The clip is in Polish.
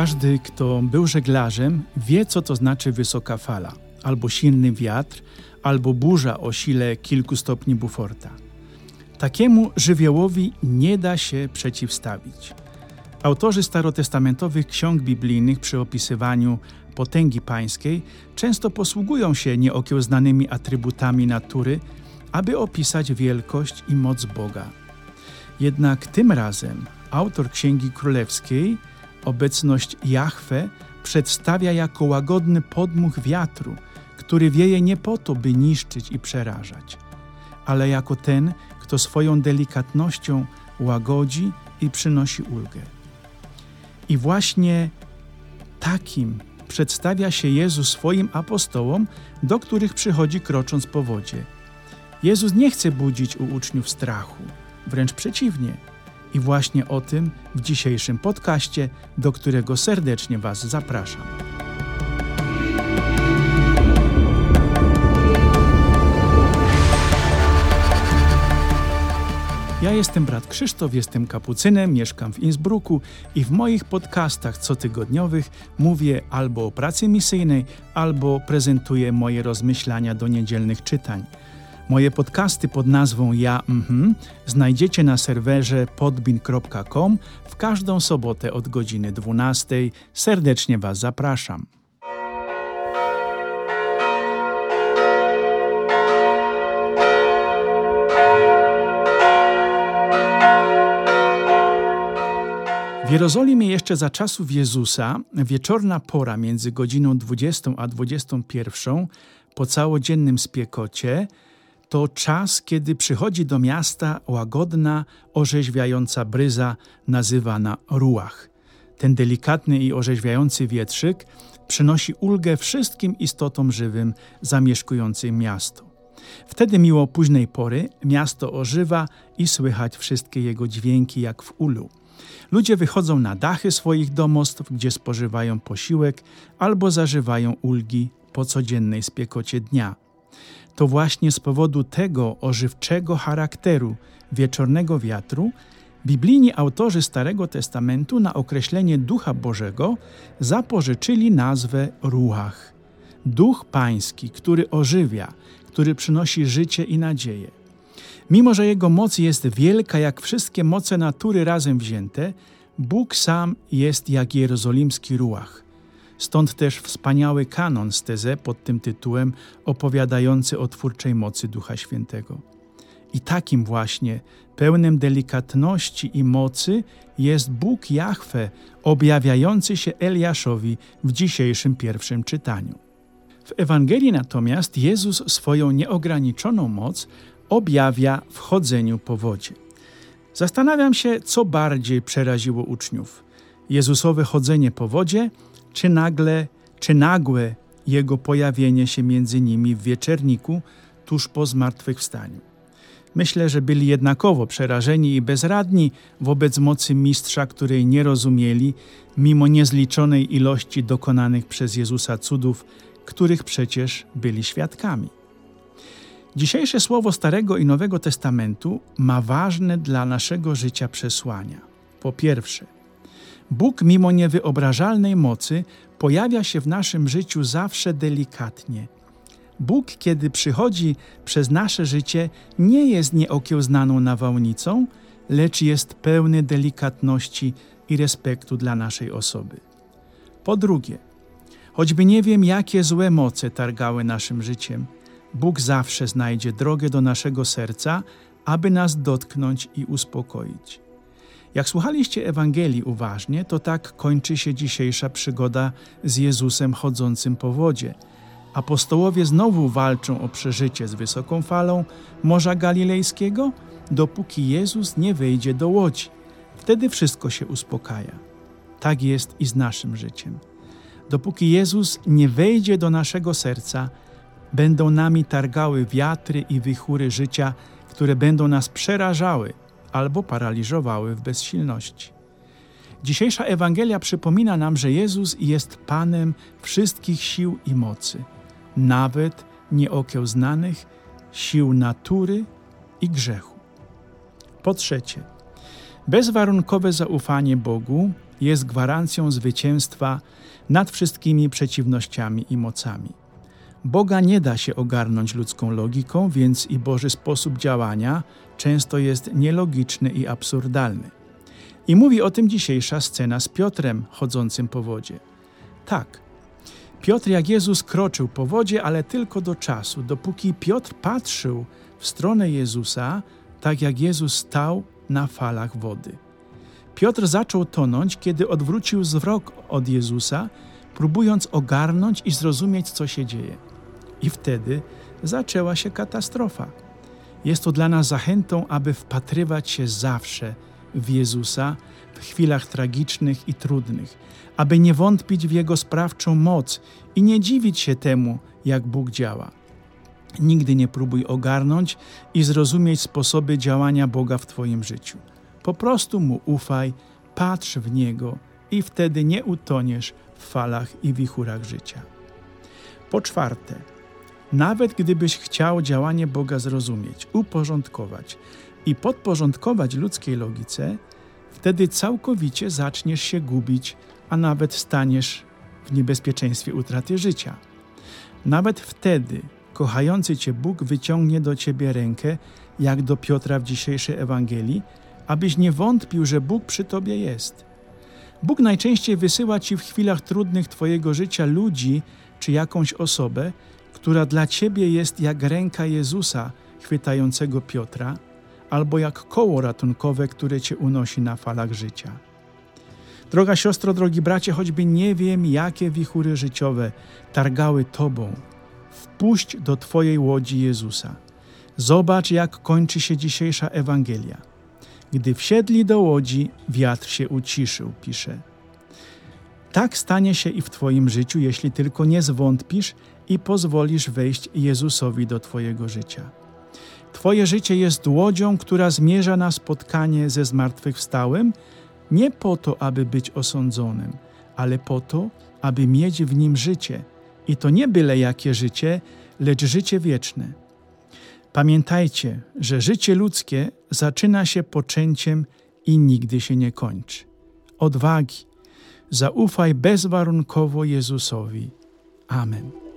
Każdy, kto był żeglarzem, wie, co to znaczy wysoka fala, albo silny wiatr, albo burza o sile kilku stopni Buforta. Takiemu żywiołowi nie da się przeciwstawić. Autorzy starotestamentowych ksiąg biblijnych przy opisywaniu potęgi pańskiej często posługują się nieokiełznanymi atrybutami natury, aby opisać wielkość i moc Boga. Jednak tym razem autor Księgi Królewskiej obecność Jahwe przedstawia jako łagodny podmuch wiatru, który wieje nie po to, by niszczyć i przerażać, ale jako ten, kto swoją delikatnością łagodzi i przynosi ulgę. I właśnie takim przedstawia się Jezus swoim apostołom, do których przychodzi krocząc po wodzie. Jezus nie chce budzić u uczniów strachu, wręcz przeciwnie. I właśnie o tym w dzisiejszym podcaście, do którego serdecznie Was zapraszam. Ja jestem brat Krzysztof, jestem kapucynem, mieszkam w Innsbrucku i w moich podcastach cotygodniowych mówię albo o pracy misyjnej, albo prezentuję moje rozmyślania do niedzielnych czytań. Moje podcasty pod nazwą Ja mhm znajdziecie na serwerze podbin.com w każdą sobotę od godziny 12. Serdecznie Was zapraszam. W Jerozolimie jeszcze za czasów Jezusa wieczorna pora między godziną 20 a 21 po całodziennym spiekocie to czas, kiedy przychodzi do miasta łagodna, orzeźwiająca bryza nazywana ruach. Ten delikatny i orzeźwiający wietrzyk przynosi ulgę wszystkim istotom żywym zamieszkującym miasto. Wtedy, miło późnej pory, miasto ożywa i słychać wszystkie jego dźwięki jak w ulu. Ludzie wychodzą na dachy swoich domostw, gdzie spożywają posiłek albo zażywają ulgi po codziennej spiekocie dnia. To właśnie z powodu tego ożywczego charakteru wieczornego wiatru biblijni autorzy Starego Testamentu na określenie Ducha Bożego zapożyczyli nazwę Ruach. Duch Pański, który ożywia, który przynosi życie i nadzieję. Mimo, że Jego moc jest wielka jak wszystkie moce natury razem wzięte, Bóg sam jest jak jerozolimski ruach. Stąd też wspaniały kanon z tezę pod tym tytułem opowiadający o twórczej mocy Ducha Świętego. I takim właśnie, pełnym delikatności i mocy, jest Bóg Jahwe, objawiający się Eliaszowi w dzisiejszym pierwszym czytaniu. W Ewangelii natomiast Jezus swoją nieograniczoną moc objawia w chodzeniu po wodzie. Zastanawiam się, co bardziej przeraziło uczniów: Jezusowe chodzenie po wodzie, czy nagle, czy nagłe jego pojawienie się między nimi w wieczerniku tuż po zmartwychwstaniu. Myślę, że byli jednakowo przerażeni i bezradni wobec mocy mistrza, której nie rozumieli, mimo niezliczonej ilości dokonanych przez Jezusa cudów, których przecież byli świadkami. Dzisiejsze słowo Starego i Nowego Testamentu ma ważne dla naszego życia przesłania. Po pierwsze, Bóg, mimo niewyobrażalnej mocy, pojawia się w naszym życiu zawsze delikatnie. Bóg, kiedy przychodzi przez nasze życie, nie jest nieokiełznaną nawałnicą, lecz jest pełny delikatności i respektu dla naszej osoby. Po drugie, choćby nie wiem, jakie złe moce targały naszym życiem, Bóg zawsze znajdzie drogę do naszego serca, aby nas dotknąć i uspokoić. Jak słuchaliście Ewangelii uważnie, to tak kończy się dzisiejsza przygoda z Jezusem chodzącym po wodzie. Apostołowie znowu walczą o przeżycie z wysoką falą Morza Galilejskiego, dopóki Jezus nie wejdzie do łodzi. Wtedy wszystko się uspokaja. Tak jest i z naszym życiem. Dopóki Jezus nie wejdzie do naszego serca, będą nami targały wiatry i wichury życia, które będą nas przerażały albo paraliżowały w bezsilności. Dzisiejsza Ewangelia przypomina nam, że Jezus jest Panem wszystkich sił i mocy, nawet nieokiełznanych sił natury i grzechu. Po trzecie, bezwarunkowe zaufanie Bogu jest gwarancją zwycięstwa nad wszystkimi przeciwnościami i mocami. Boga nie da się ogarnąć ludzką logiką, więc i Boży sposób działania często jest nielogiczny i absurdalny. I mówi o tym dzisiejsza scena z Piotrem chodzącym po wodzie. Tak, Piotr jak Jezus kroczył po wodzie, ale tylko do czasu, dopóki Piotr patrzył w stronę Jezusa, tak jak Jezus stał na falach wody. Piotr zaczął tonąć, kiedy odwrócił wzrok od Jezusa, próbując ogarnąć i zrozumieć, co się dzieje. I wtedy zaczęła się katastrofa. Jest to dla nas zachętą, aby wpatrywać się zawsze w Jezusa w chwilach tragicznych i trudnych, aby nie wątpić w Jego sprawczą moc i nie dziwić się temu, jak Bóg działa. Nigdy nie próbuj ogarnąć i zrozumieć sposoby działania Boga w Twoim życiu. Po prostu Mu ufaj, patrz w Niego i wtedy nie utoniesz w falach i wichurach życia. Po czwarte, nawet gdybyś chciał działanie Boga zrozumieć, uporządkować i podporządkować ludzkiej logice, wtedy całkowicie zaczniesz się gubić, a nawet staniesz w niebezpieczeństwie utraty życia. Nawet wtedy kochający Cię Bóg wyciągnie do Ciebie rękę, jak do Piotra w dzisiejszej Ewangelii, abyś nie wątpił, że Bóg przy Tobie jest. Bóg najczęściej wysyła Ci w chwilach trudnych Twojego życia ludzi czy jakąś osobę, która dla Ciebie jest jak ręka Jezusa chwytającego Piotra, albo jak koło ratunkowe, które Cię unosi na falach życia. Droga siostro, drogi bracie, choćby nie wiem, jakie wichury życiowe targały Tobą, wpuść do Twojej łodzi Jezusa. Zobacz, jak kończy się dzisiejsza Ewangelia. Gdy wsiedli do łodzi, wiatr się uciszył, pisze. Tak stanie się i w Twoim życiu, jeśli tylko nie zwątpisz i pozwolisz wejść Jezusowi do Twojego życia. Twoje życie jest łodzią, która zmierza na spotkanie ze zmartwychwstałym, nie po to, aby być osądzonym, ale po to, aby mieć w nim życie. I to nie byle jakie życie, lecz życie wieczne. Pamiętajcie, że życie ludzkie zaczyna się poczęciem i nigdy się nie kończy. Odwagi, zaufaj bezwarunkowo Jezusowi. Amen.